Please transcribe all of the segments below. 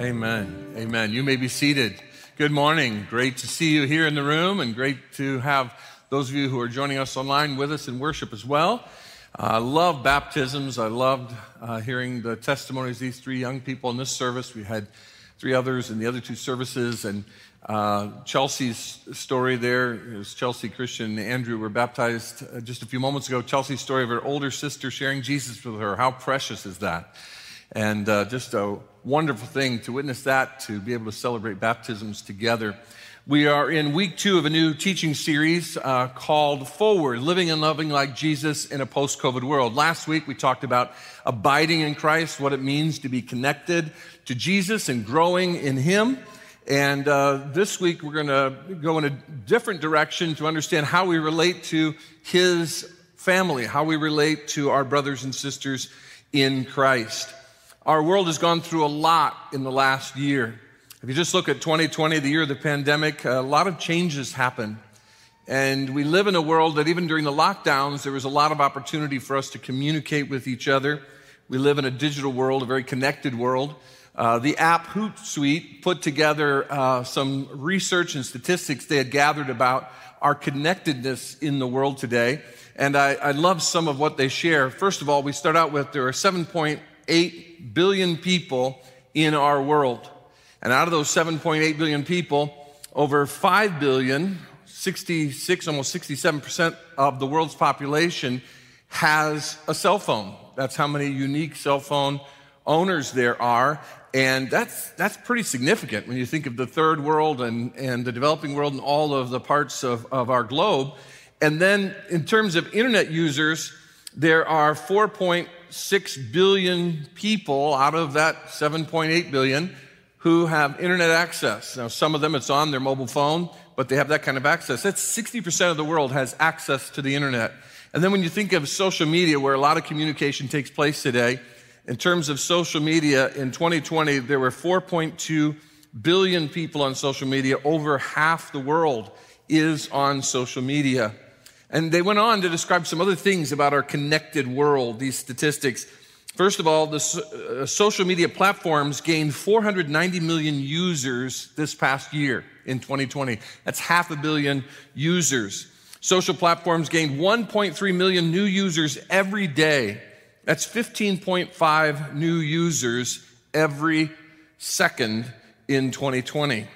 Amen. Amen. You may be seated. Good morning. Great to see you here in the room and great to have those of you who are joining us online with us in worship as well. I love baptisms. I loved uh, hearing the testimonies of these three young people in this service. We had three others in the other two services. And uh, Chelsea's story there is Chelsea, Christian, and Andrew were baptized uh, just a few moments ago. Chelsea's story of her older sister sharing Jesus with her. How precious is that? And uh, just a wonderful thing to witness that, to be able to celebrate baptisms together. We are in week two of a new teaching series uh, called Forward Living and Loving Like Jesus in a Post COVID World. Last week we talked about abiding in Christ, what it means to be connected to Jesus and growing in Him. And uh, this week we're going to go in a different direction to understand how we relate to His family, how we relate to our brothers and sisters in Christ. Our world has gone through a lot in the last year. If you just look at 2020, the year of the pandemic, a lot of changes happened. And we live in a world that even during the lockdowns, there was a lot of opportunity for us to communicate with each other. We live in a digital world, a very connected world. Uh, the app Hootsuite put together uh, some research and statistics they had gathered about our connectedness in the world today. And I, I love some of what they share. First of all, we start out with there are 7.8 billion people in our world. And out of those 7.8 billion people, over 5 billion, 66, almost 67% of the world's population has a cell phone. That's how many unique cell phone owners there are. And that's, that's pretty significant when you think of the third world and, and the developing world and all of the parts of, of our globe. And then in terms of internet users, there are 4.6 billion people out of that 7.8 billion who have internet access. Now, some of them it's on their mobile phone, but they have that kind of access. That's 60% of the world has access to the internet. And then when you think of social media, where a lot of communication takes place today, in terms of social media, in 2020, there were 4.2 billion people on social media. Over half the world is on social media. And they went on to describe some other things about our connected world, these statistics. First of all, the uh, social media platforms gained 490 million users this past year in 2020. That's half a billion users. Social platforms gained 1.3 million new users every day. That's 15.5 new users every second in 2020.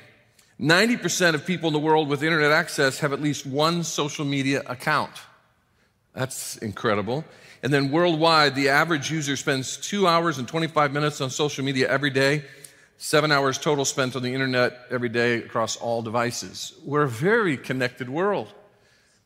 90% of people in the world with internet access have at least one social media account. That's incredible. And then worldwide, the average user spends two hours and 25 minutes on social media every day, seven hours total spent on the internet every day across all devices. We're a very connected world.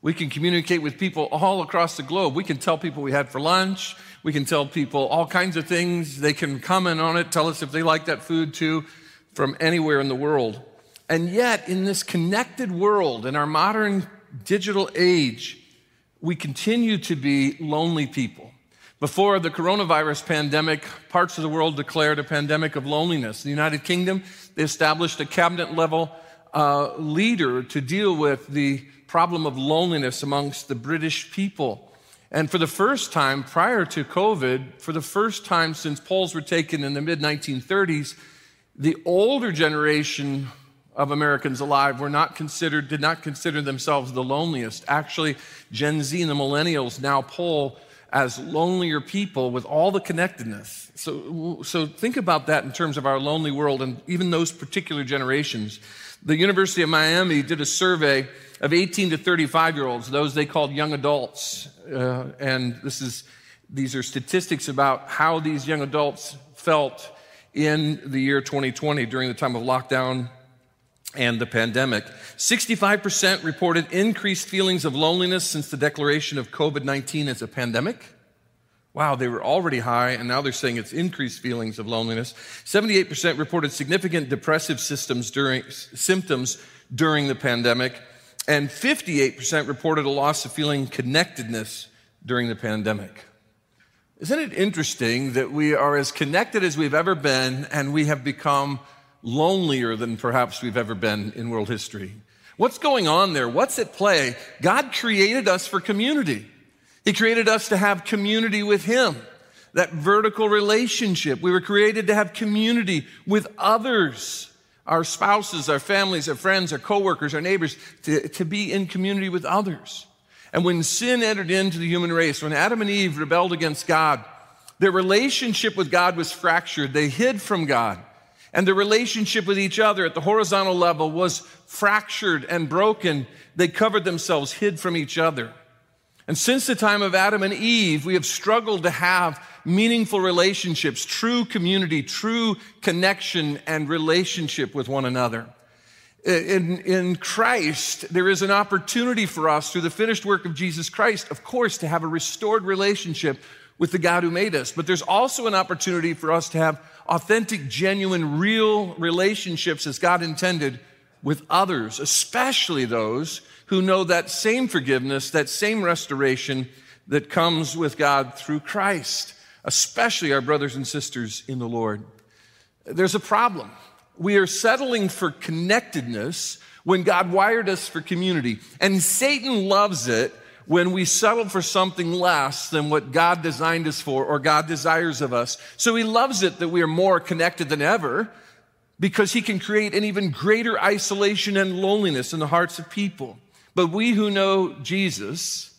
We can communicate with people all across the globe. We can tell people we had for lunch. We can tell people all kinds of things. They can comment on it, tell us if they like that food too, from anywhere in the world. And yet, in this connected world, in our modern digital age, we continue to be lonely people. Before the coronavirus pandemic, parts of the world declared a pandemic of loneliness. In the United Kingdom, they established a cabinet level uh, leader to deal with the problem of loneliness amongst the British people. And for the first time prior to COVID, for the first time since polls were taken in the mid 1930s, the older generation of Americans alive were not considered, did not consider themselves the loneliest. Actually, Gen Z and the millennials now poll as lonelier people with all the connectedness. So, so think about that in terms of our lonely world and even those particular generations. The University of Miami did a survey of 18 to 35 year olds, those they called young adults. Uh, and this is, these are statistics about how these young adults felt in the year 2020 during the time of lockdown and the pandemic. 65% reported increased feelings of loneliness since the declaration of COVID 19 as a pandemic. Wow, they were already high, and now they're saying it's increased feelings of loneliness. 78% reported significant depressive systems during, symptoms during the pandemic, and 58% reported a loss of feeling connectedness during the pandemic. Isn't it interesting that we are as connected as we've ever been, and we have become lonelier than perhaps we've ever been in world history. What's going on there? What's at play? God created us for community. He created us to have community with Him. that vertical relationship. We were created to have community with others, our spouses, our families, our friends, our coworkers, our neighbors, to, to be in community with others. And when sin entered into the human race, when Adam and Eve rebelled against God, their relationship with God was fractured. They hid from God. And their relationship with each other at the horizontal level was fractured and broken. They covered themselves, hid from each other. And since the time of Adam and Eve, we have struggled to have meaningful relationships, true community, true connection and relationship with one another. In, in Christ, there is an opportunity for us through the finished work of Jesus Christ, of course, to have a restored relationship with the God who made us. But there's also an opportunity for us to have authentic, genuine, real relationships as God intended with others, especially those who know that same forgiveness, that same restoration that comes with God through Christ, especially our brothers and sisters in the Lord. There's a problem. We are settling for connectedness when God wired us for community. And Satan loves it when we settle for something less than what God designed us for or God desires of us. So he loves it that we are more connected than ever because he can create an even greater isolation and loneliness in the hearts of people. But we who know Jesus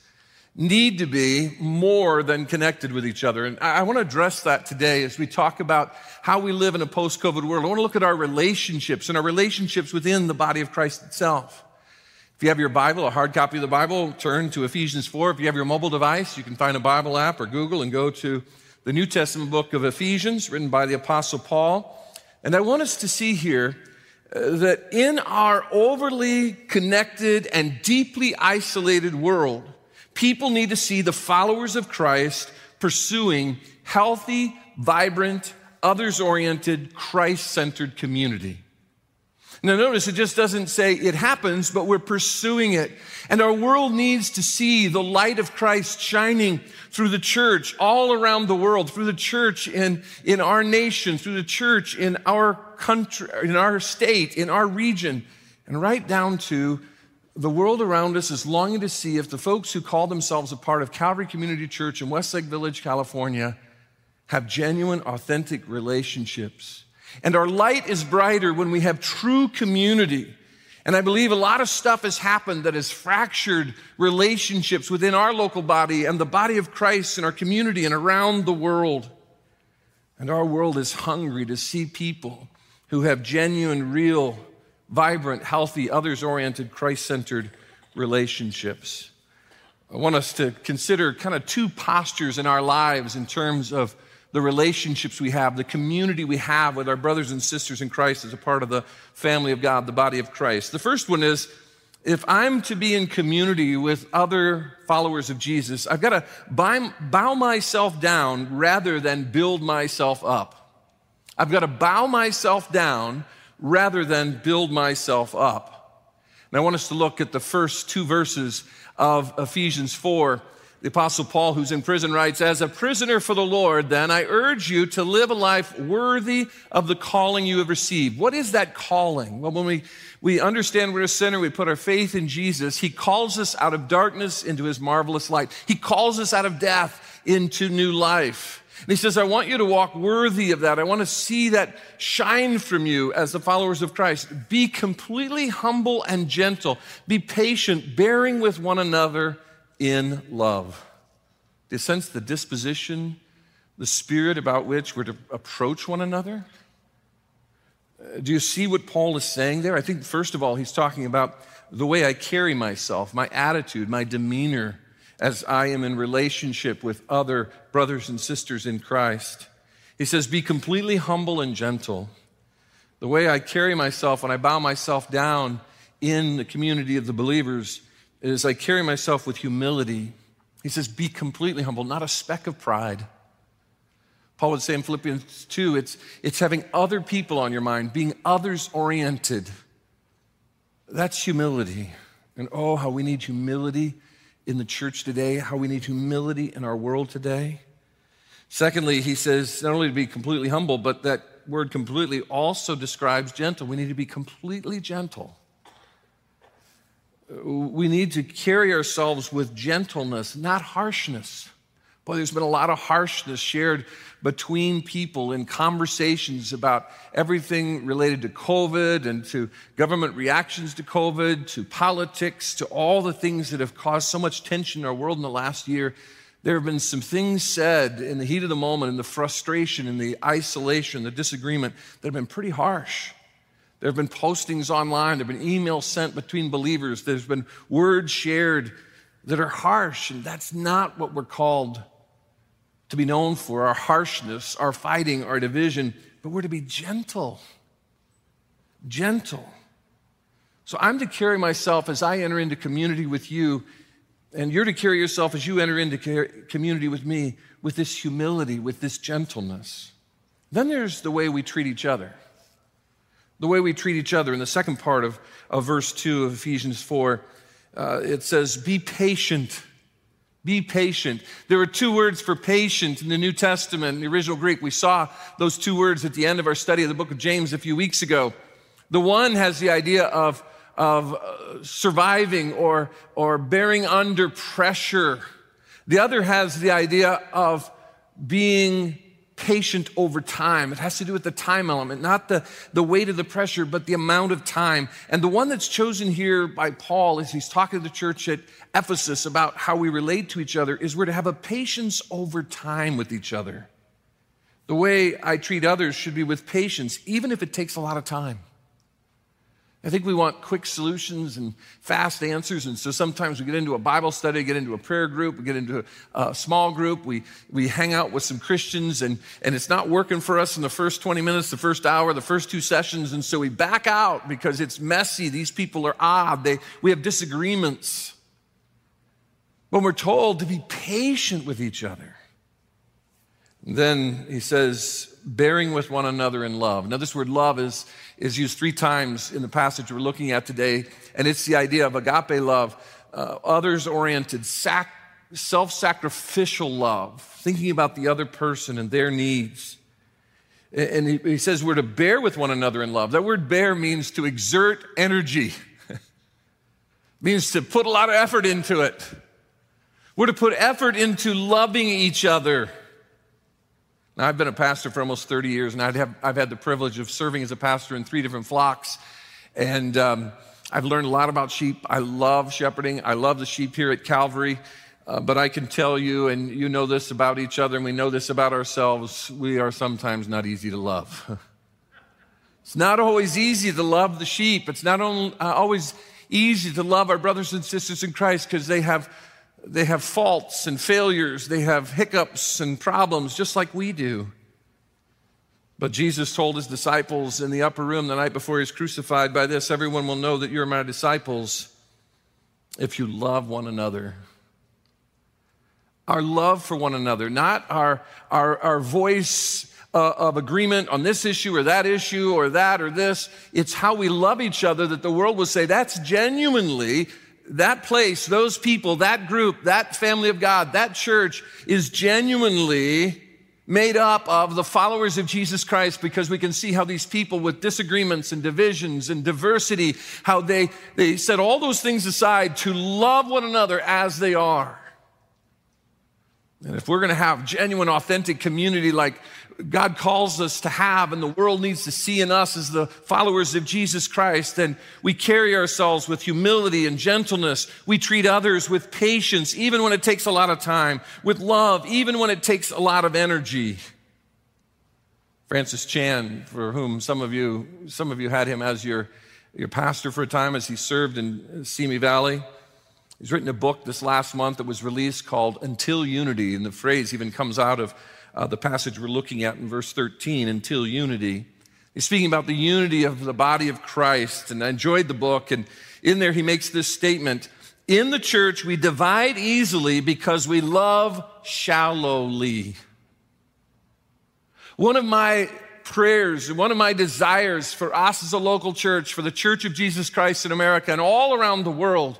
need to be more than connected with each other. And I want to address that today as we talk about how we live in a post COVID world. I want to look at our relationships and our relationships within the body of Christ itself. If you have your Bible, a hard copy of the Bible, turn to Ephesians 4. If you have your mobile device, you can find a Bible app or Google and go to the New Testament book of Ephesians, written by the Apostle Paul. And I want us to see here uh, that in our overly connected and deeply isolated world, people need to see the followers of Christ pursuing healthy, vibrant, others oriented, Christ centered community. Now, notice it just doesn't say it happens, but we're pursuing it. And our world needs to see the light of Christ shining through the church all around the world, through the church in, in our nation, through the church in our country, in our state, in our region, and right down to the world around us is longing to see if the folks who call themselves a part of Calvary Community Church in Westlake Village, California, have genuine, authentic relationships and our light is brighter when we have true community. And I believe a lot of stuff has happened that has fractured relationships within our local body and the body of Christ in our community and around the world. And our world is hungry to see people who have genuine, real, vibrant, healthy, others oriented, Christ centered relationships. I want us to consider kind of two postures in our lives in terms of the relationships we have, the community we have with our brothers and sisters in Christ as a part of the family of God, the body of Christ. The first one is if I'm to be in community with other followers of Jesus, I've got to bow myself down rather than build myself up. I've got to bow myself down rather than build myself up. And I want us to look at the first two verses of Ephesians 4 the Apostle Paul, who's in prison, writes, As a prisoner for the Lord, then, I urge you to live a life worthy of the calling you have received. What is that calling? Well, when we, we understand we're a sinner, we put our faith in Jesus, He calls us out of darkness into His marvelous light. He calls us out of death into new life. And he says, I want you to walk worthy of that. I want to see that shine from you as the followers of Christ. Be completely humble and gentle. Be patient, bearing with one another in love. Do sense the disposition, the spirit about which we're to approach one another? Uh, do you see what Paul is saying there? I think, first of all, he's talking about the way I carry myself, my attitude, my demeanor as I am in relationship with other brothers and sisters in Christ. He says, Be completely humble and gentle. The way I carry myself when I bow myself down in the community of the believers is I carry myself with humility. He says, Be completely humble, not a speck of pride. Paul would say in Philippians 2, it's, it's having other people on your mind, being others oriented. That's humility. And oh, how we need humility in the church today, how we need humility in our world today. Secondly, he says not only to be completely humble, but that word completely also describes gentle. We need to be completely gentle we need to carry ourselves with gentleness, not harshness. Boy, there's been a lot of harshness shared between people in conversations about everything related to COVID and to government reactions to COVID, to politics, to all the things that have caused so much tension in our world in the last year. There have been some things said in the heat of the moment, in the frustration, in the isolation, the disagreement that have been pretty harsh. There have been postings online, there have been emails sent between believers, there's been words shared that are harsh, and that's not what we're called to be known for our harshness, our fighting, our division, but we're to be gentle. Gentle. So I'm to carry myself as I enter into community with you, and you're to carry yourself as you enter into community with me with this humility, with this gentleness. Then there's the way we treat each other. The way we treat each other. In the second part of, of verse 2 of Ephesians 4, uh, it says, Be patient be patient. There are two words for patient in the New Testament, in the original Greek. We saw those two words at the end of our study of the book of James a few weeks ago. The one has the idea of, of uh, surviving or, or bearing under pressure. The other has the idea of being patient over time. It has to do with the time element, not the, the weight of the pressure, but the amount of time. And the one that's chosen here by Paul as he's talking to the church at Ephesus about how we relate to each other is we're to have a patience over time with each other. The way I treat others should be with patience, even if it takes a lot of time. I think we want quick solutions and fast answers. And so sometimes we get into a Bible study, get into a prayer group, we get into a, small group, we, we hang out with some Christians, and, and it's not working for us in the first 20 minutes, the first hour, the first two sessions. And so we back out because it's messy. These people are odd. They, we have disagreements. When we're told to be patient with each other. Then he says, bearing with one another in love. Now, this word love is, is used three times in the passage we're looking at today, and it's the idea of agape love, uh, others oriented, sac- self sacrificial love, thinking about the other person and their needs. And he, he says we're to bear with one another in love. That word bear means to exert energy, means to put a lot of effort into it. We're to put effort into loving each other. Now, I've been a pastor for almost 30 years, and I've, I've had the privilege of serving as a pastor in three different flocks. And um, I've learned a lot about sheep. I love shepherding. I love the sheep here at Calvary. Uh, but I can tell you, and you know this about each other, and we know this about ourselves, we are sometimes not easy to love. it's not always easy to love the sheep. It's not only, uh, always easy to love our brothers and sisters in Christ because they have they have faults and failures, they have hiccups and problems, just like we do. But Jesus told his disciples in the upper room the night before he was crucified, By this, everyone will know that you're my disciples if you love one another. Our love for one another, not our, our, our voice uh, of agreement on this issue or that issue or that or this. It's how we love each other that the world will say that's genuinely that place, those people, that group, that family of God, that church is genuinely made up of the followers of Jesus Christ because we can see how these people with disagreements and divisions and diversity, how they, they set all those things aside to love one another as they are. And if we're going to have genuine, authentic community like God calls us to have and the world needs to see in us as the followers of Jesus Christ, then we carry ourselves with humility and gentleness. We treat others with patience, even when it takes a lot of time, with love, even when it takes a lot of energy. Francis Chan, for whom some of you, some of you had him as your, your pastor for a time as he served in Simi Valley. He's written a book this last month that was released called Until Unity, and the phrase even comes out of uh, the passage we're looking at in verse 13, until unity. He's speaking about the unity of the body of Christ, and I enjoyed the book. And in there, he makes this statement In the church, we divide easily because we love shallowly. One of my prayers, one of my desires for us as a local church, for the Church of Jesus Christ in America and all around the world,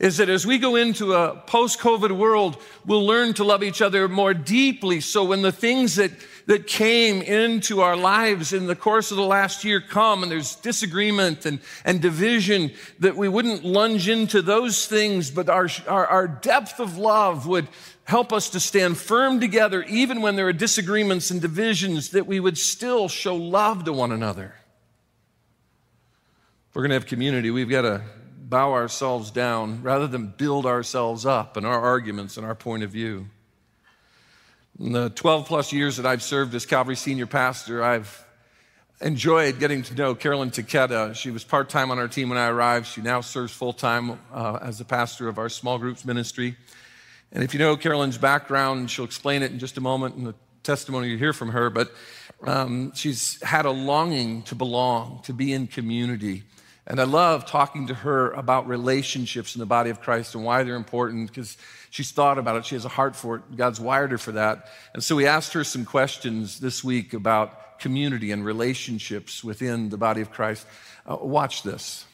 is that as we go into a post COVID world, we'll learn to love each other more deeply. So when the things that, that came into our lives in the course of the last year come and there's disagreement and, and division, that we wouldn't lunge into those things, but our, our, our depth of love would help us to stand firm together, even when there are disagreements and divisions, that we would still show love to one another. If we're going to have community, we've got to bow ourselves down rather than build ourselves up in our arguments and our point of view. In the 12 plus years that I've served as Calvary senior pastor, I've enjoyed getting to know Carolyn Takeda. She was part time on our team when I arrived. She now serves full time uh, as the pastor of our small groups ministry. And if you know Carolyn's background, she'll explain it in just a moment in the testimony you hear from her. But um, she's had a longing to belong, to be in community. And I love talking to her about relationships in the body of Christ and why they're important because she's thought about it. She has a heart for it. God's wired her for that. And so we asked her some questions this week about community and relationships within the body of Christ. Uh, watch this.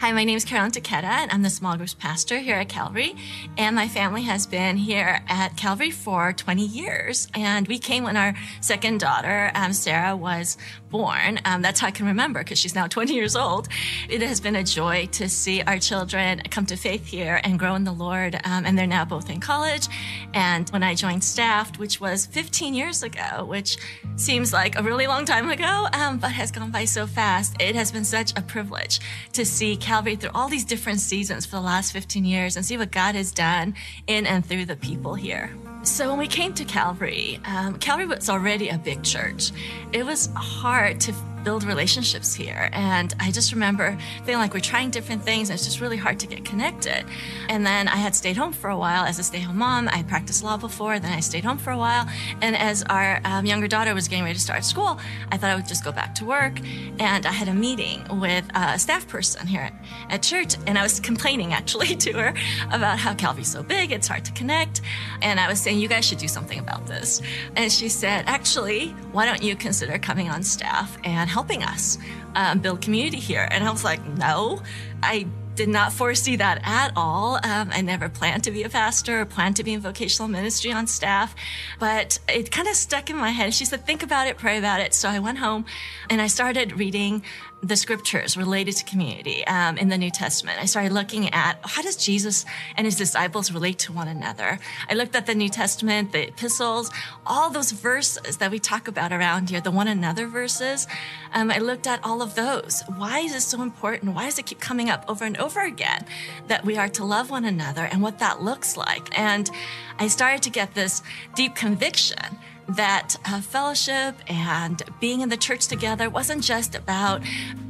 Hi, my name is Carolyn Takeda, and I'm the small groups pastor here at Calvary. And my family has been here at Calvary for 20 years. And we came when our second daughter, um, Sarah, was born. Um, that's how I can remember because she's now 20 years old. It has been a joy to see our children come to faith here and grow in the Lord. Um, and they're now both in college. And when I joined staff, which was 15 years ago, which seems like a really long time ago, um, but has gone by so fast, it has been such a privilege to see Calvary through all these different seasons for the last 15 years and see what God has done in and through the people here. So when we came to Calvary, um, Calvary was already a big church. It was hard to build relationships here. And I just remember feeling like we're trying different things and it's just really hard to get connected. And then I had stayed home for a while as a stay home mom. I practiced law before, then I stayed home for a while. And as our um, younger daughter was getting ready to start school, I thought I would just go back to work. And I had a meeting with a staff person here at church. And I was complaining actually to her about how Calvary's so big, it's hard to connect. And I was saying, you guys should do something about this. And she said, actually, why don't you consider coming on staff and helping us um, build community here. And I was like, no, I did not foresee that at all. Um, I never planned to be a pastor or planned to be in vocational ministry on staff, but it kind of stuck in my head. She said, think about it, pray about it. So I went home and I started reading the scriptures related to community um, in the New Testament. I started looking at how does Jesus and his disciples relate to one another. I looked at the New Testament, the epistles, all those verses that we talk about around here, the one another verses. Um, I looked at all of those. Why is this so important? Why does it keep coming up over and over again that we are to love one another and what that looks like? And I started to get this deep conviction that uh, fellowship and being in the church together wasn't just about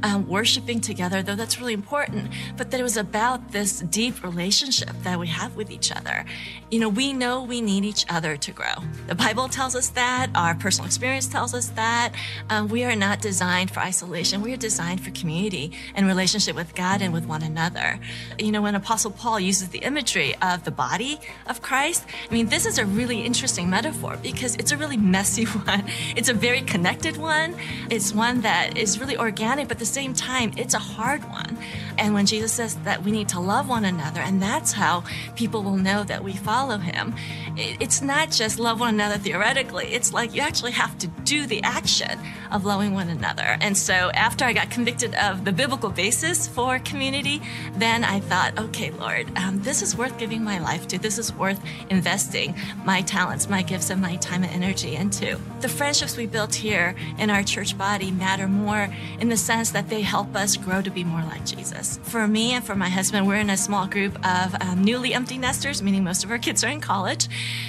um, worshiping together, though that's really important, but that it was about this deep relationship that we have with each other. You know, we know we need each other to grow. The Bible tells us that, our personal experience tells us that. Um, we are not designed for isolation, we are designed for community and relationship with God and with one another. You know, when Apostle Paul uses the imagery of the body of Christ, I mean, this is a really interesting metaphor because it's a really really messy one. It's a very connected one. It's one that is really organic, but at the same time, it's a hard one. And when Jesus says that we need to love one another, and that's how people will know that we follow him, it's not just love one another theoretically. It's like you actually have to do the action of loving one another. And so after I got convicted of the biblical basis for community, then I thought, okay, Lord, um, this is worth giving my life to. This is worth investing my talents, my gifts, and my time and energy into. The friendships we built here in our church body matter more in the sense that they help us grow to be more like Jesus. For me and for my husband, we're in a small group of um, newly empty nesters, meaning most of our kids are in college.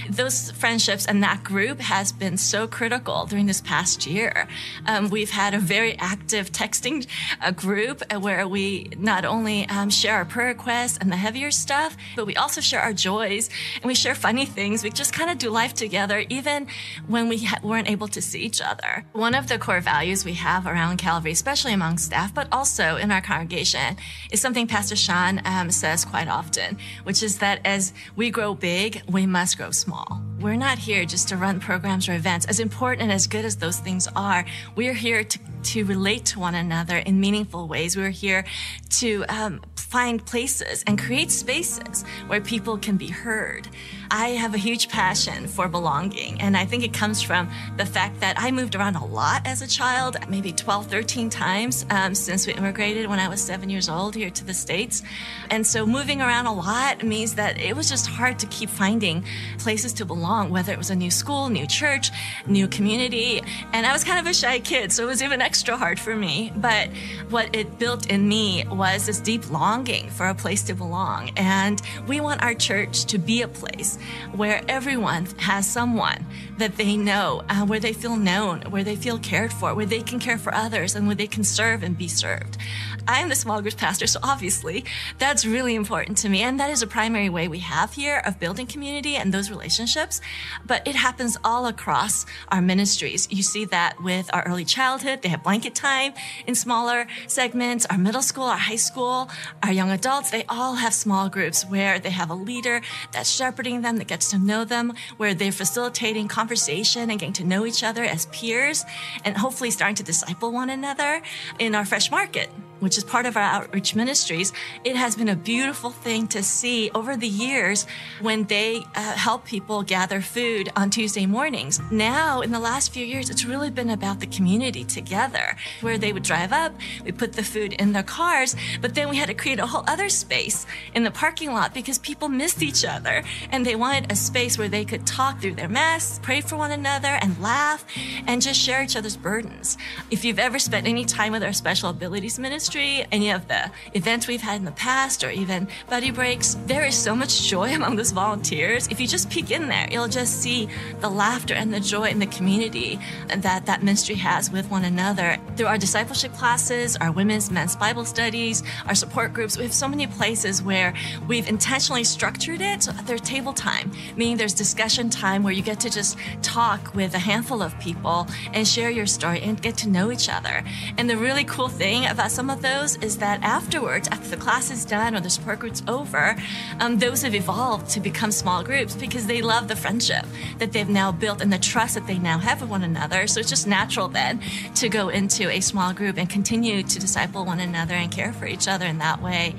Those friendships and that group has been so critical during this past year. Um, we've had a very active texting uh, group where we not only um, share our prayer requests and the heavier stuff, but we also share our joys and we share funny things. We just kind of do life together, even when we ha- weren't able to see each other. One of the core values we have around Calvary, especially among staff, but also in our congregation, is something Pastor Shawn um, says quite often, which is that as we grow big, we must grow small. We're not here just to run programs or events. As important and as good as those things are, we're here to, to relate to one another in meaningful ways. We're here to um, find places and create spaces where people can be heard. I have a huge passion for belonging, and I think it comes from the fact that I moved around a lot as a child, maybe 12, 13 times um, since we immigrated when I was seven years old here to the States. And so moving around a lot means that it was just hard to keep finding places to belong, whether it was a new school, new church, new community. And I was kind of a shy kid, so it was even extra hard for me. But what it built in me was this deep longing for a place to belong. And we want our church to be a place where everyone has someone that they know, uh, where they feel known, where they feel cared for, where they can care for others, and where they can serve and be served. I am the small group pastor, so obviously that's really important to me. And that is a primary way we have here of building community and those relationships. But it happens all across our ministries. You see that with our early childhood. They have blanket time in smaller segments. Our middle school, our high school, our young adults, they all have small groups where they have a leader that's shepherding them, that gets to know them, where they're facilitating conversation and getting to know each other as peers and hopefully starting to disciple one another in our fresh market which is part of our outreach ministries, it has been a beautiful thing to see over the years when they uh, help people gather food on Tuesday mornings. Now, in the last few years, it's really been about the community together, where they would drive up, we put the food in their cars, but then we had to create a whole other space in the parking lot because people missed each other and they wanted a space where they could talk through their mess, pray for one another, and laugh and just share each other's burdens. If you've ever spent any time with our special abilities ministry, ministry, any of the events we've had in the past, or even buddy breaks, there is so much joy among those volunteers. If you just peek in there, you'll just see the laughter and the joy in the community that that ministry has with one another. Through our discipleship classes, our women's, men's Bible studies, our support groups, we have so many places where we've intentionally structured it. So there's table time, meaning there's discussion time where you get to just talk with a handful of people and share your story and get to know each other. And the really cool thing about some of those is that afterwards, after the class is done or the support group's over, um, those have evolved to become small groups because they love the friendship that they've now built and the trust that they now have with one another. So it's just natural then to go into a small group and continue to disciple one another and care for each other in that way.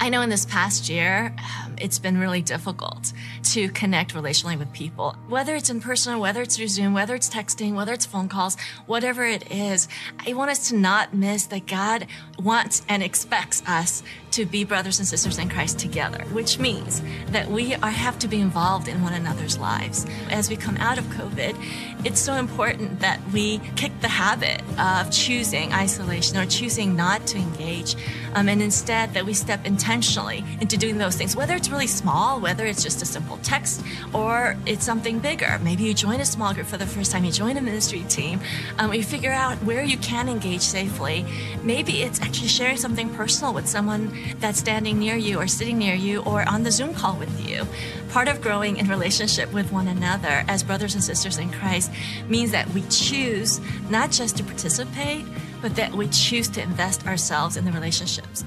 I know in this past year, it's been really difficult to connect relationally with people, whether it's in person, whether it's through Zoom, whether it's texting, whether it's phone calls, whatever it is. I want us to not miss that God wants and expects us to be brothers and sisters in Christ together, which means that we are, have to be involved in one another's lives. As we come out of COVID, it's so important that we kick the habit of choosing isolation or choosing not to engage, um, and instead that we step intentionally into doing those things, whether it's really small, whether it's just a simple text, or it's something bigger. Maybe you join a small group for the first time, you join a ministry team, um, you figure out where you can engage safely. Maybe it's actually sharing something personal with someone that's standing near you or sitting near you or on the Zoom call with you. Part of growing in relationship with one another as brothers and sisters in Christ means that we choose not just to participate, but that we choose to invest ourselves in the relationships.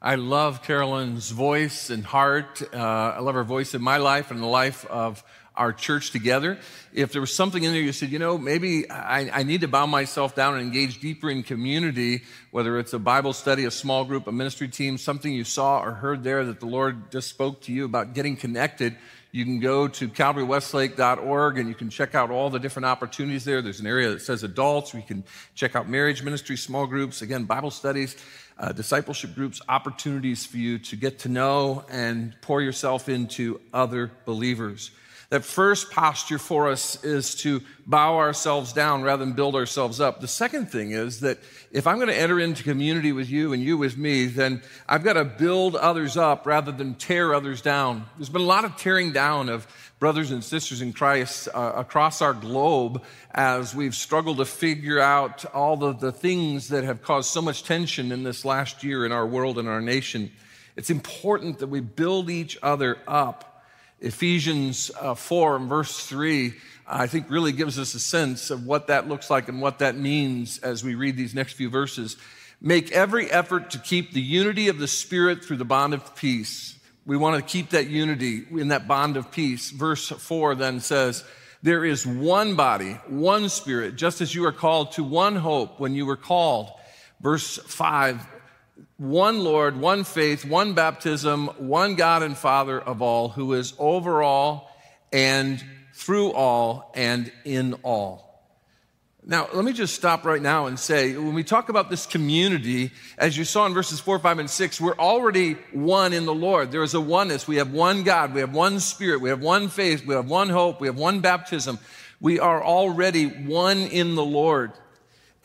I love Carolyn's voice and heart. Uh, I love her voice in my life and the life of our church together. If there was something in there you said, you know, maybe I, I, need to bow myself down and engage deeper in community, whether it's a Bible study, a small group, a ministry team, something you saw or heard there that the Lord just spoke to you about getting connected, you can go to calvarywestlake.org and you can check out all the different opportunities there. There's an area that says adults. We can check out marriage ministry, small groups, again, Bible studies uh, discipleship groups, opportunities for you to get to know and pour yourself into other believers. That first posture for us is to bow ourselves down rather than build ourselves up. The second thing is that if I'm going to enter into community with you and you with me, then I've got to build others up rather than tear others down. There's been a lot of tearing down of brothers and sisters in Christ uh, across our globe as we've struggled to figure out all the, the things that have caused so much tension in this last year in our world and our nation. It's important that we build each other up Ephesians uh, 4 and verse 3, I think really gives us a sense of what that looks like and what that means as we read these next few verses. Make every effort to keep the unity of the Spirit through the bond of peace. We want to keep that unity in that bond of peace. Verse 4 then says, There is one body, one spirit, just as you are called to one hope when you were called. Verse 5 One Lord, one faith, one baptism, one God and Father of all, who is over all and through all and in all. Now, let me just stop right now and say when we talk about this community, as you saw in verses 4, 5, and 6, we're already one in the Lord. There is a oneness. We have one God, we have one Spirit, we have one faith, we have one hope, we have one baptism. We are already one in the Lord.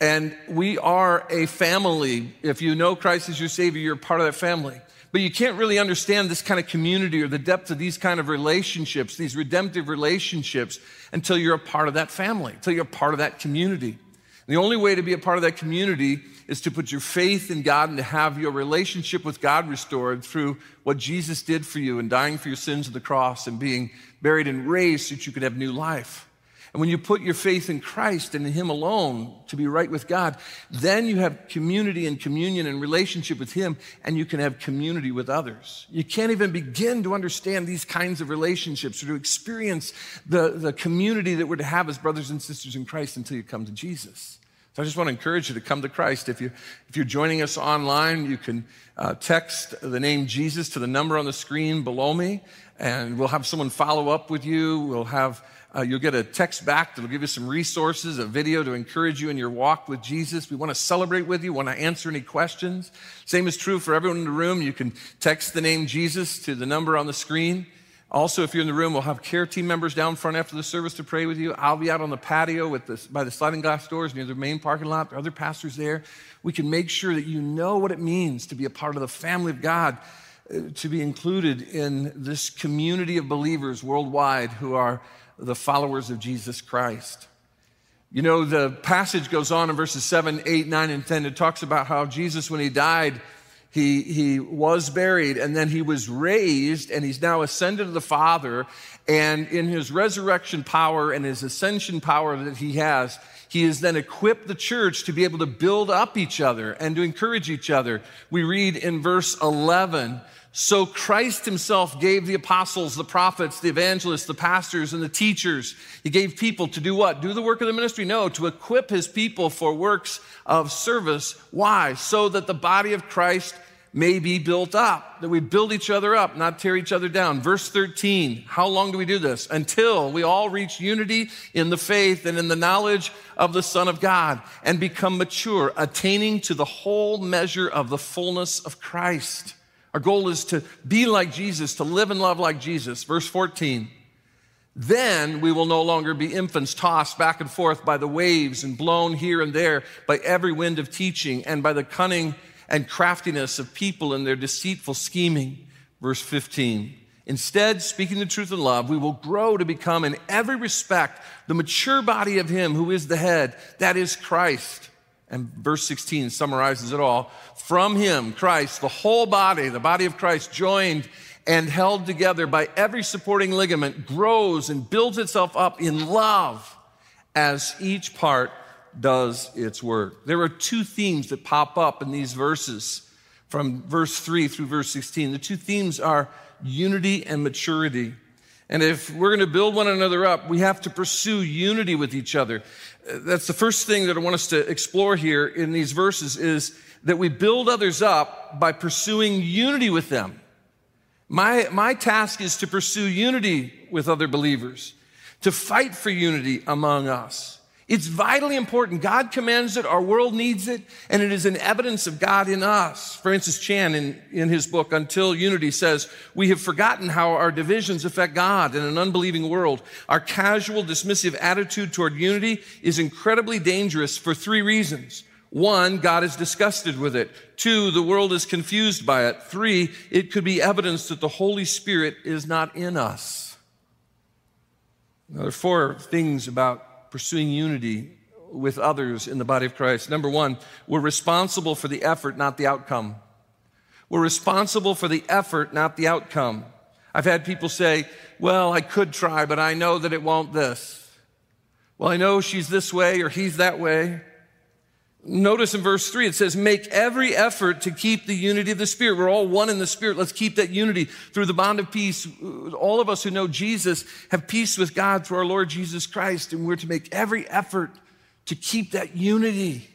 And we are a family. If you know Christ as your Savior, you're part of that family. But you can't really understand this kind of community or the depth of these kind of relationships, these redemptive relationships, until you're a part of that family, until you're a part of that community. And the only way to be a part of that community is to put your faith in God and to have your relationship with God restored through what Jesus did for you and dying for your sins on the cross and being buried and raised so that you could have new life. And when you put your faith in Christ and in Him alone to be right with God, then you have community and communion and relationship with Him, and you can have community with others. You can't even begin to understand these kinds of relationships or to experience the, the community that we're to have as brothers and sisters in Christ until you come to Jesus. So I just want to encourage you to come to Christ. If, you, if you're joining us online, you can uh, text the name Jesus to the number on the screen below me, and we'll have someone follow up with you. We'll have uh, you'll get a text back that'll give you some resources, a video to encourage you in your walk with Jesus. We want to celebrate with you, want to answer any questions. Same is true for everyone in the room. You can text the name Jesus to the number on the screen. Also, if you're in the room, we'll have care team members down front after the service to pray with you. I'll be out on the patio with the, by the sliding glass doors near the main parking lot. There other pastors there. We can make sure that you know what it means to be a part of the family of God, uh, to be included in this community of believers worldwide who are the followers of Jesus Christ. You know, the passage goes on in verses 7, 8, 9, and 10. It talks about how Jesus, when he died, he, he was buried and then he was raised and he's now ascended to the Father. And in his resurrection power and his ascension power that he has, he has then equipped the church to be able to build up each other and to encourage each other. We read in verse 11 so Christ himself gave the apostles, the prophets, the evangelists, the pastors, and the teachers. He gave people to do what? Do the work of the ministry? No, to equip his people for works of service. Why? So that the body of Christ may be built up, that we build each other up, not tear each other down. Verse 13, how long do we do this? Until we all reach unity in the faith and in the knowledge of the Son of God and become mature, attaining to the whole measure of the fullness of Christ. Our goal is to be like Jesus, to live and love like Jesus. Verse 14. Then we will no longer be infants tossed back and forth by the waves and blown here and there by every wind of teaching and by the cunning and craftiness of people in their deceitful scheming. Verse 15. Instead, speaking the truth in love, we will grow to become in every respect the mature body of Him who is the head, that is Christ. And verse 16 summarizes it all. From him, Christ, the whole body, the body of Christ, joined and held together by every supporting ligament, grows and builds itself up in love as each part does its work. There are two themes that pop up in these verses from verse 3 through verse 16. The two themes are unity and maturity. And if we're going to build one another up, we have to pursue unity with each other. That's the first thing that I want us to explore here in these verses is that we build others up by pursuing unity with them. My, my task is to pursue unity with other believers, to fight for unity among us. It's vitally important. God commands it, our world needs it, and it is an evidence of God in us. Francis Chan, in, in his book, Until Unity, says, We have forgotten how our divisions affect God in an unbelieving world. Our casual, dismissive attitude toward unity is incredibly dangerous for three reasons. One, God is disgusted with it. Two, the world is confused by it. Three, it could be evidence that the Holy Spirit is not in us. Now, there are four things about pursuing unity with others in the body of Christ. Number one, we're responsible for the effort, not the outcome. We're responsible for the effort, not the outcome. I've had people say, Well, I could try, but I know that it won't this. Well, I know she's this way or he's that way. Notice in verse three, it says, make every effort to keep the unity of the Spirit. We're all one in the Spirit. Let's keep that unity through the bond of peace. All of us who know Jesus have peace with God through our Lord Jesus Christ, and we're to make every effort to keep that unity.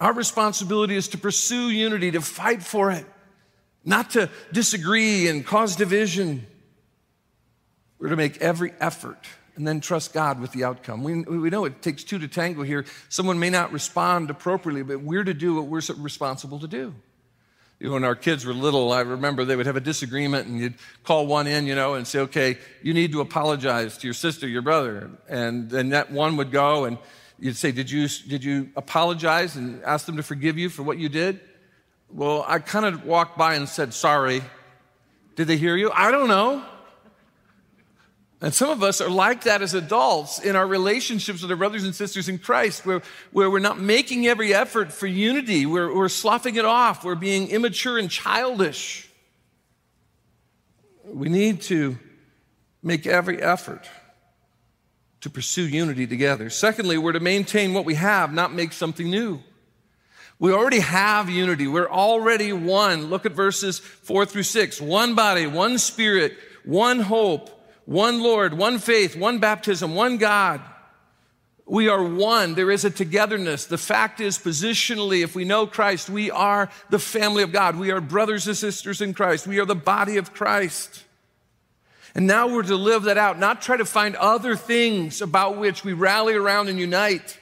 Our responsibility is to pursue unity, to fight for it, not to disagree and cause division. We're to make every effort and then trust God with the outcome. We, we know it takes two to tango here. Someone may not respond appropriately, but we're to do what we're responsible to do. You know, when our kids were little, I remember they would have a disagreement and you'd call one in, you know, and say, okay, you need to apologize to your sister, your brother. And then that one would go and you'd say, did you, did you apologize and ask them to forgive you for what you did? Well, I kind of walked by and said, sorry. Did they hear you? I don't know. And some of us are like that as adults in our relationships with our brothers and sisters in Christ, where, where we're not making every effort for unity. We're, we're sloughing it off. We're being immature and childish. We need to make every effort to pursue unity together. Secondly, we're to maintain what we have, not make something new. We already have unity. We're already one. Look at verses four through six. One body, one spirit, one hope one Lord, one faith, one baptism, one God. We are one. There is a togetherness. The fact is, positionally, if we know Christ, we are the family of God. We are brothers and sisters in Christ. We are the body of Christ. And now we're to live that out, not try to find other things about which we rally around and unite.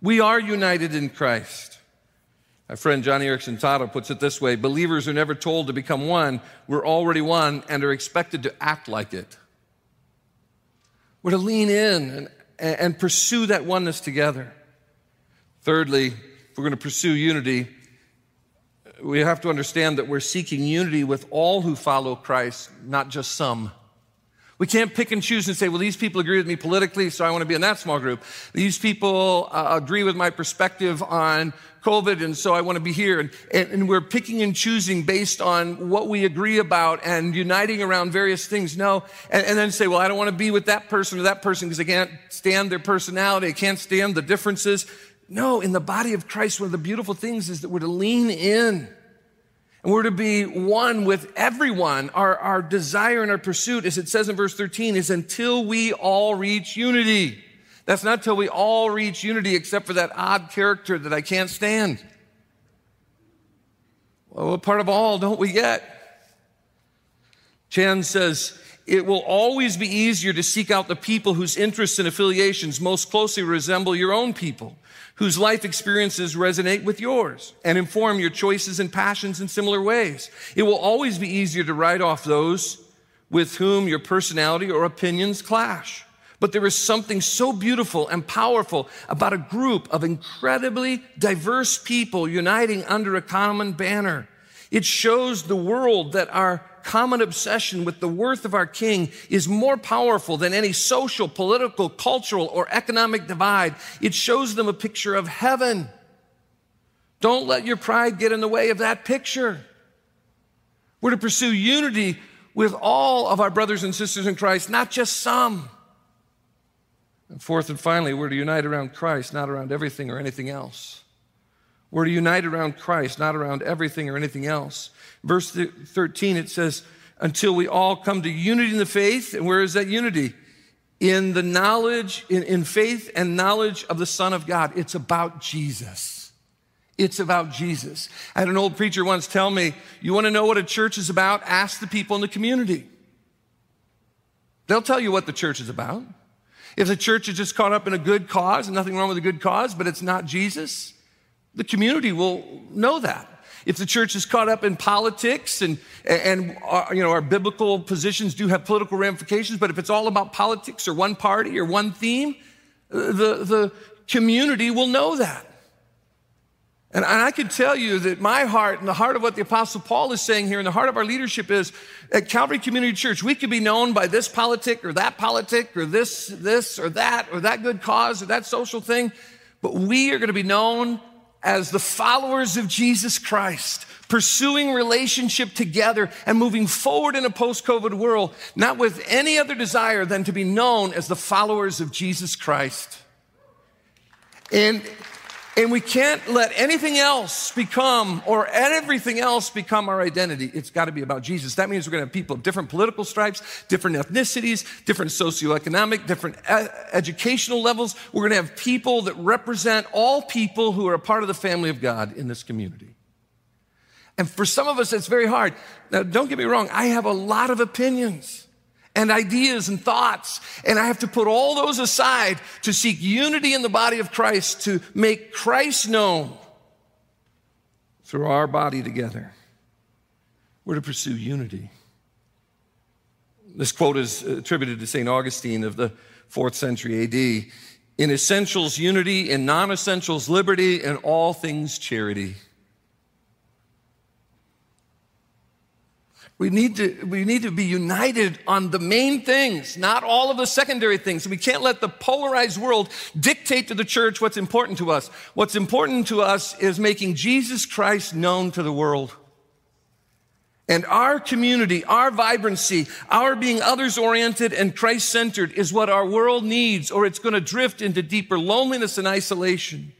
We are united in Christ. My friend Joni Eareckson Tada puts it this way believers are never told to become one, we're already one and are expected to act like it. We're to lean in and, and pursue that oneness together. Thirdly, if we're going to pursue unity, we have to understand that we're seeking unity with all who follow Christ, not just some. We can't pick and choose and say, well, these people agree with me politically, so I want to be in that small group. These people uh, agree with my perspective on COVID, and so I want to be here. And, and, and, we're picking and choosing based on what we agree about and uniting around various things. No. And, and then say, well, I don't want to be with that person or that person because I can't stand their personality. I can't stand the differences. No, in the body of Christ, one of the beautiful things is that we're to lean in we're to be one with everyone. Our, our desire and our pursuit, as it says in verse 13, is until we all reach unity. That's not till we all reach unity, except for that odd character that I can't stand. Well, what part of all don't we get? Chan says, it will always be easier to seek out the people whose interests and affiliations most closely resemble your own people whose life experiences resonate with yours and inform your choices and passions in similar ways. It will always be easier to write off those with whom your personality or opinions clash. But there is something so beautiful and powerful about a group of incredibly diverse people uniting under a common banner. It shows the world that our common obsession with the worth of our King is more powerful than any social, political, cultural, or economic divide. It shows them a picture of heaven. Don't let your pride get in the way of that picture. We're to pursue unity with all of our brothers and sisters in Christ, not just some. And fourth and finally, we're to unite around Christ, not around everything or anything else. We're to unite around Christ, not around everything or anything else. Verse 13, it says, until we all come to unity in the faith. And where is that unity? In the knowledge, in, in faith and knowledge of the Son of God. It's about Jesus. It's about Jesus. I had an old preacher once tell me, you want to know what a church is about? Ask the people in the community. They'll tell you what the church is about. If the church is just caught up in a good cause, and nothing wrong with a good cause, but it's not Jesus, the community will know that. If the church is caught up in politics and, and our, uh, you know, our biblical positions do have political ramifications, but if it's all about politics or one party or one theme, the, the community will know that. And I can tell you that my heart and the heart of what the Apostle Paul is saying here and the heart of our leadership is at Calvary Community Church, we could be known by this politic or that politic or this, this or that or that good cause or that social thing, but we are going to be known as the followers of Jesus Christ, pursuing relationship together and moving forward in a post COVID world, not with any other desire than to be known as the followers of Jesus Christ. And, And we can't let anything else become, or everything else become our identity. It's got to be about Jesus. That means we're going to have people of different political stripes, different ethnicities, different socioeconomic, different educational levels. We're going to have people that represent all people who are a part of the family of God in this community. And for some of us, it's very hard. Now, don't get me wrong, I have a lot of opinions and ideas and thoughts. And I have to put all those aside to seek unity in the body of Christ, to make Christ known through our body together. We're to pursue unity. This quote is uh, attributed to St. Augustine of the fourth century AD. In essentials, unity. In non essentials, liberty. In all things, charity. We need, to, we need to be united on the main things, not all of the secondary things. We can't let the polarized world dictate to the church what's important to us. What's important to us is making Jesus Christ known to the world. And our community, our vibrancy, our being others oriented and Christ centered is what our world needs, or it's going to drift into deeper loneliness and isolation.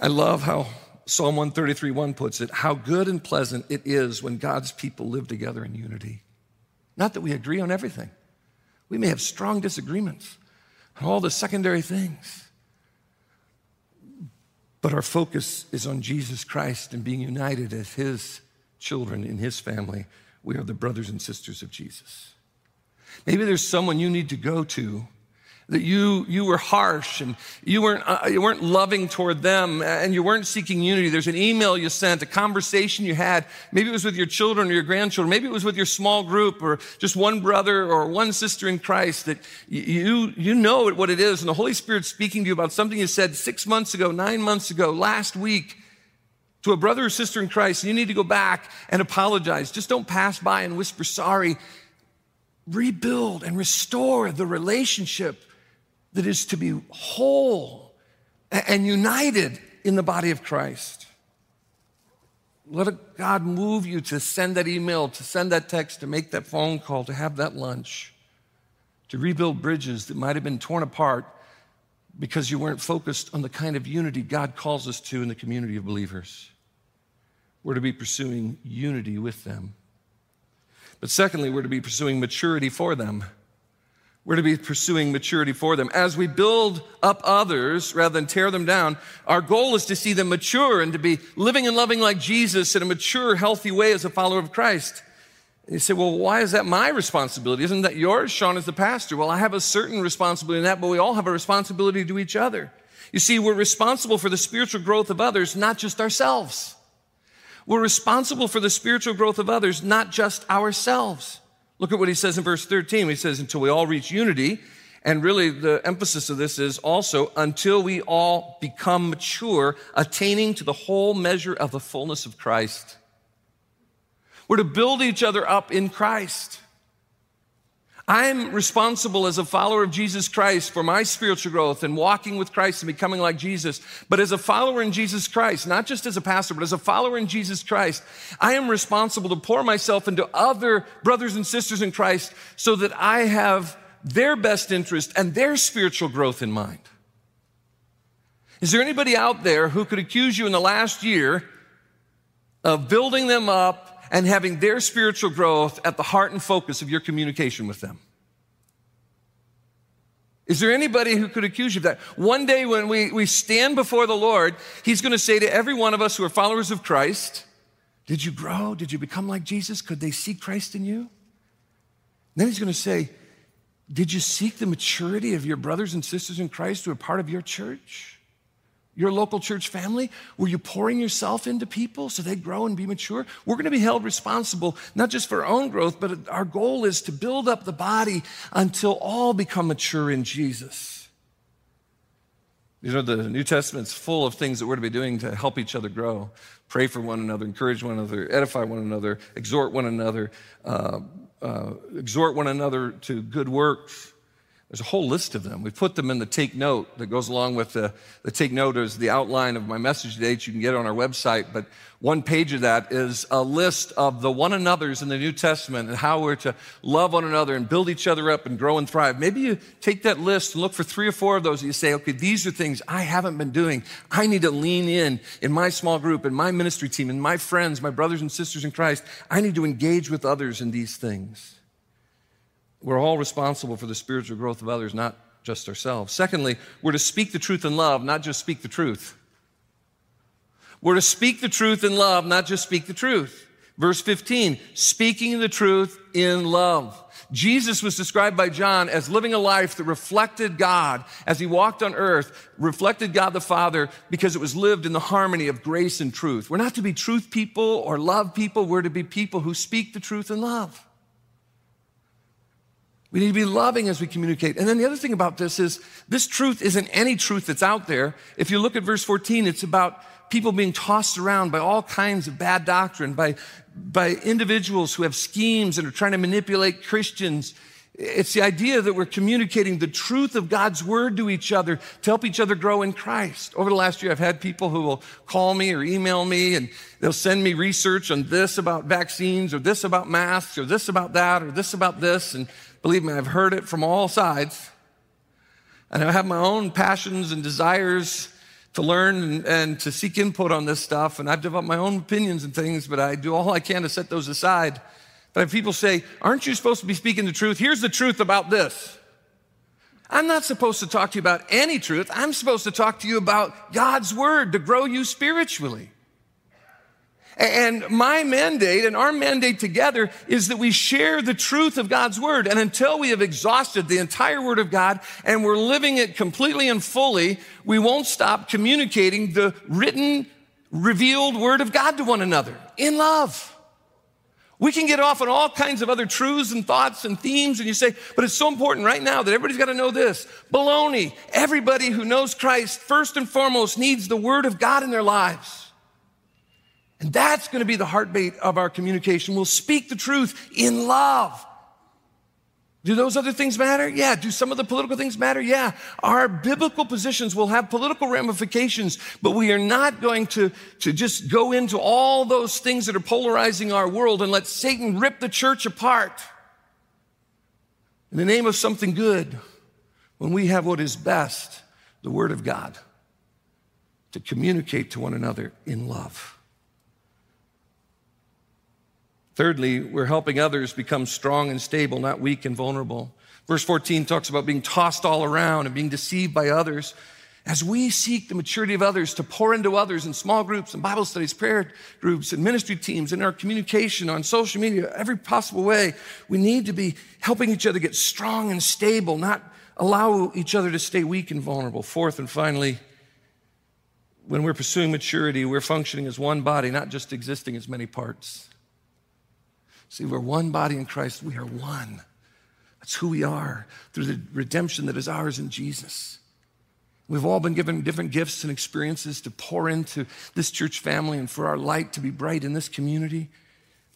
I love how Psalm 133 1 puts it, how good and pleasant it is when God's people live together in unity. Not that we agree on everything, we may have strong disagreements on all the secondary things. But our focus is on Jesus Christ and being united as His children in His family. We are the brothers and sisters of Jesus. Maybe there's someone you need to go to that you, you were harsh and you weren't, uh, you weren't loving toward them and you weren't seeking unity. There's an email you sent, a conversation you had. Maybe it was with your children or your grandchildren. Maybe it was with your small group or just one brother or one sister in Christ that you, you know what it is. And the Holy Spirit's speaking to you about something you said six months ago, nine months ago, last week to a brother or sister in Christ. And you need to go back and apologize. Just don't pass by and whisper sorry. Rebuild and restore the relationship that is to be whole and united in the body of Christ. Let God move you to send that email, to send that text, to make that phone call, to have that lunch, to rebuild bridges that might have been torn apart because you weren't focused on the kind of unity God calls us to in the community of believers. We're to be pursuing unity with them. But secondly, we're to be pursuing maturity for them. We're to be pursuing maturity for them. As we build up others rather than tear them down, our goal is to see them mature and to be living and loving like Jesus in a mature, healthy way as a follower of Christ. And you say, well, why is that my responsibility? Isn't that yours, Shawn, as the pastor? Well, I have a certain responsibility in that, but we all have a responsibility to each other. You see, we're responsible for the spiritual growth of others, not just ourselves. We're responsible for the spiritual growth of others, not just ourselves. Look at what he says in verse 13. He says, until we all reach unity. And really, the emphasis of this is also until we all become mature, attaining to the whole measure of the fullness of Christ. We're to build each other up in Christ. I'm responsible as a follower of Jesus Christ for my spiritual growth and walking with Christ and becoming like Jesus. But as a follower in Jesus Christ, not just as a pastor, but as a follower in Jesus Christ, I am responsible to pour myself into other brothers and sisters in Christ so that I have their best interest and their spiritual growth in mind. Is there anybody out there who could accuse you in the last year of building them up and having their spiritual growth at the heart and focus of your communication with them. Is there anybody who could accuse you of that? One day when we, we stand before the Lord, He's going to say to every one of us who are followers of Christ, Did you grow? Did you become like Jesus? Could they see Christ in you? And then He's going to say, Did you seek the maturity of your brothers and sisters in Christ who are part of your church? Your local church family? Were you pouring yourself into people so they grow and be mature? We're going to be held responsible, not just for our own growth, but our goal is to build up the body until all become mature in Jesus. You know, the New Testament's full of things that we're to be doing to help each other grow. Pray for one another, encourage one another, edify one another, exhort one another, uh, uh, exhort one another to good works. There's a whole list of them. We put them in the take note that goes along with the, the take note is the outline of my message today. You can get on our website. But one page of that is a list of the one another's in the New Testament and how we're to love one another and build each other up and grow and thrive. Maybe you take that list and look for three or four of those and you say, okay, these are things I haven't been doing. I need to lean in in my small group, in my ministry team, in my friends, my brothers and sisters in Christ. I need to engage with others in these things. We're all responsible for the spiritual growth of others, not just ourselves. Secondly, we're to speak the truth in love, not just speak the truth. We're to speak the truth in love, not just speak the truth. Verse 15, speaking the truth in love. Jesus was described by John as living a life that reflected God as he walked on earth, reflected God the Father because it was lived in the harmony of grace and truth. We're not to be truth people or love people. We're to be people who speak the truth in love. We need to be loving as we communicate. And then the other thing about this is this truth isn't any truth that's out there. If you look at verse 14, it's about people being tossed around by all kinds of bad doctrine, by, by individuals who have schemes and are trying to manipulate Christians. It's the idea that we're communicating the truth of God's word to each other to help each other grow in Christ. Over the last year, I've had people who will call me or email me and they'll send me research on this about vaccines or this about masks or this about that or this about this. And Believe me, I've heard it from all sides. And I have my own passions and desires to learn and, and, to seek input on this stuff. And I've developed my own opinions and things, but I do all I can to set those aside. But if people say, Aren't you supposed to be speaking the truth? Here's the truth about this. I'm not supposed to talk to you about any truth. I'm supposed to talk to you about God's word to grow you spiritually. And my mandate and our mandate together is that we share the truth of God's word. And until we have exhausted the entire word of God and we're living it completely and fully, we won't stop communicating the written, revealed word of God to one another in love. We can get off on all kinds of other truths and thoughts and themes, and you say, but it's so important right now that everybody's got to know this. Baloney. Everybody who knows Christ, first and foremost, needs the Word of God in their lives. And that's going to be the heartbeat of our communication. We'll speak the truth in love. Do those other things matter? Yeah. Do some of the political things matter? Yeah. Our biblical positions will have political ramifications, but we are not going to, to just go into all those things that are polarizing our world and let Satan rip the church apart in the name of something good when we have what is best, the Word of God, to communicate to one another in love. Thirdly, we're helping others become strong and stable, not weak and vulnerable. Verse 14 talks about being tossed all around and being deceived by others. As we seek the maturity of others to pour into others in small groups and Bible studies, prayer groups, and ministry teams, in our communication on social media, every possible way, we need to be helping each other get strong and stable, not allow each other to stay weak and vulnerable. Fourth and finally, when we're pursuing maturity, we're functioning as one body, not just existing as many parts. See, we're one body in Christ. We are one. That's who we are through the redemption that is ours in Jesus. We've all been given different gifts and experiences to pour into this church family and for our light to be bright in this community.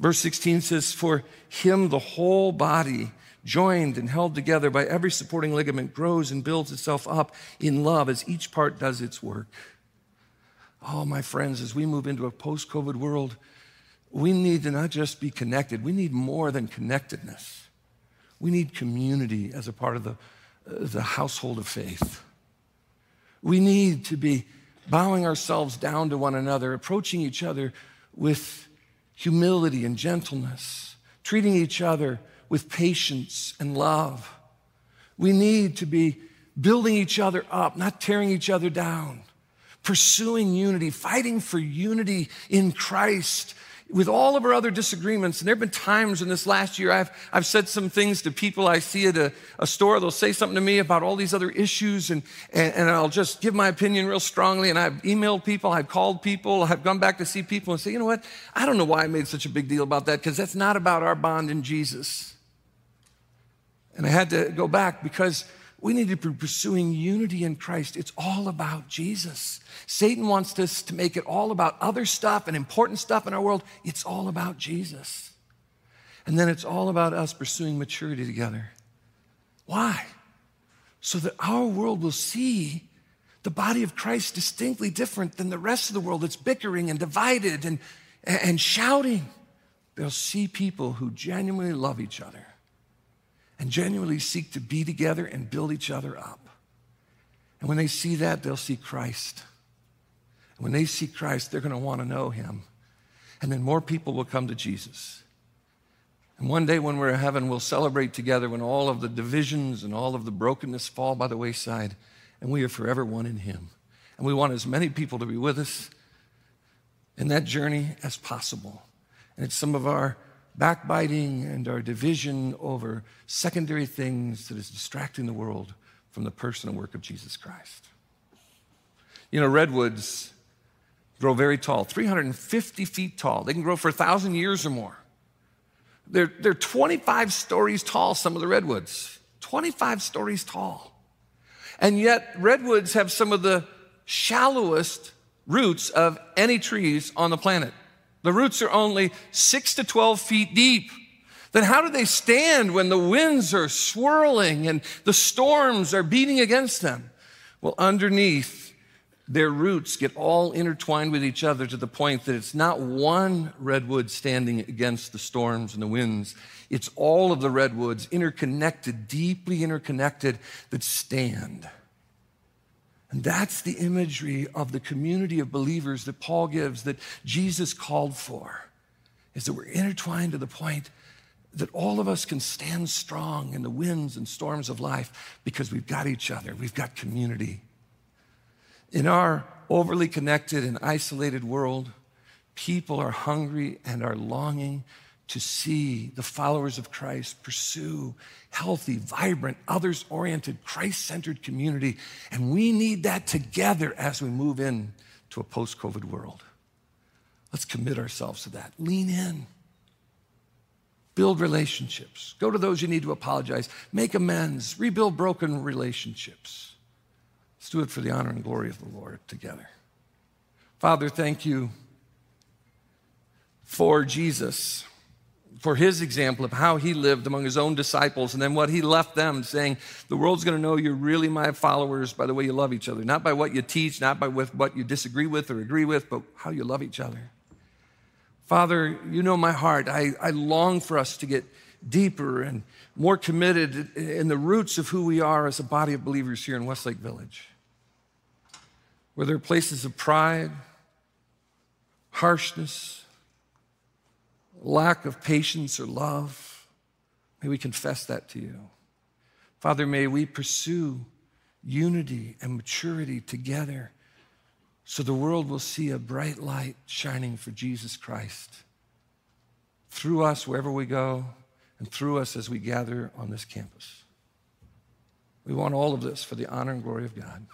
Verse 16 says, For him, the whole body, joined and held together by every supporting ligament, grows and builds itself up in love as each part does its work. Oh, my friends, as we move into a post COVID world, we need to not just be connected, we need more than connectedness. We need community as a part of the, uh, the household of faith. We need to be bowing ourselves down to one another, approaching each other with humility and gentleness, treating each other with patience and love. We need to be building each other up, not tearing each other down, pursuing unity, fighting for unity in Christ with all of our other disagreements, and there have been times in this last year I've, I've said some things to people I see at a, a store. They'll say something to me about all these other issues, and, and, and, I'll just give my opinion real strongly. And I've emailed people, I've called people, I've gone back to see people and say, you know what? I don't know why I made such a big deal about that, because that's not about our bond in Jesus. And I had to go back because we need to be pursuing unity in Christ. It's all about Jesus. Satan wants us to make it all about other stuff and important stuff in our world. It's all about Jesus. And then it's all about us pursuing maturity together. Why? so that our world will see the body of Christ distinctly different than the rest of the world that's bickering and divided and, and shouting. They'll see people who genuinely love each other and genuinely seek to be together and build each other up. And when they see that, they'll see Christ. And when they see Christ, they're going to want to know him. And then more people will come to Jesus. And one day when we're in heaven, we'll celebrate together when all of the divisions and all of the brokenness fall by the wayside, and we are forever one in Him. And we want as many people to be with us in that journey as possible. And it's some of our backbiting and our division over secondary things that is distracting the world from the person and work of Jesus Christ. You know, redwoods grow very tall, 350 feet tall. They can grow for a thousand years or more. They're, they're 25 stories tall, some of the redwoods. 25 stories tall. And yet, redwoods have some of the shallowest roots of any trees on the planet. The roots are only six to 12 feet deep. Then, how do they stand when the winds are swirling and the storms are beating against them? Well, underneath their roots get all intertwined with each other to the point that it's not one redwood standing against the storms and the winds. It's all of the redwoods interconnected, deeply interconnected, that stand. And that's the imagery of the community of believers that Paul gives, that Jesus called for, is that we're intertwined to the point that all of us can stand strong in the winds and storms of life because we've got each other, we've got community. In our overly connected and isolated world, people are hungry and are longing to see the followers of Christ pursue healthy, vibrant, others oriented, Christ centered community. And we need that together as we move in to a post COVID world. Let's commit ourselves to that. Lean in. Build relationships. Go to those you need to apologize. Make amends. Rebuild broken relationships. Let's do it for the honor and glory of the Lord together. Father, thank you for Jesus, for his example of how he lived among his own disciples and then what he left them, saying, The world's going to know you're really my followers by the way you love each other, not by what you teach, not by with what you disagree with or agree with, but how you love each other. Father, you know my heart. I, I long for us to get deeper and more committed in the roots of who we are as a body of believers here in Westlake Village where there are places of pride, harshness, lack of patience or love, may we confess that to you. Father, may we pursue unity and maturity together so the world will see a bright light shining for Jesus Christ through us wherever we go and through us as we gather on this campus. We want all of this for the honor and glory of God.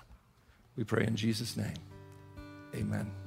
We pray in Jesus' name. Amen.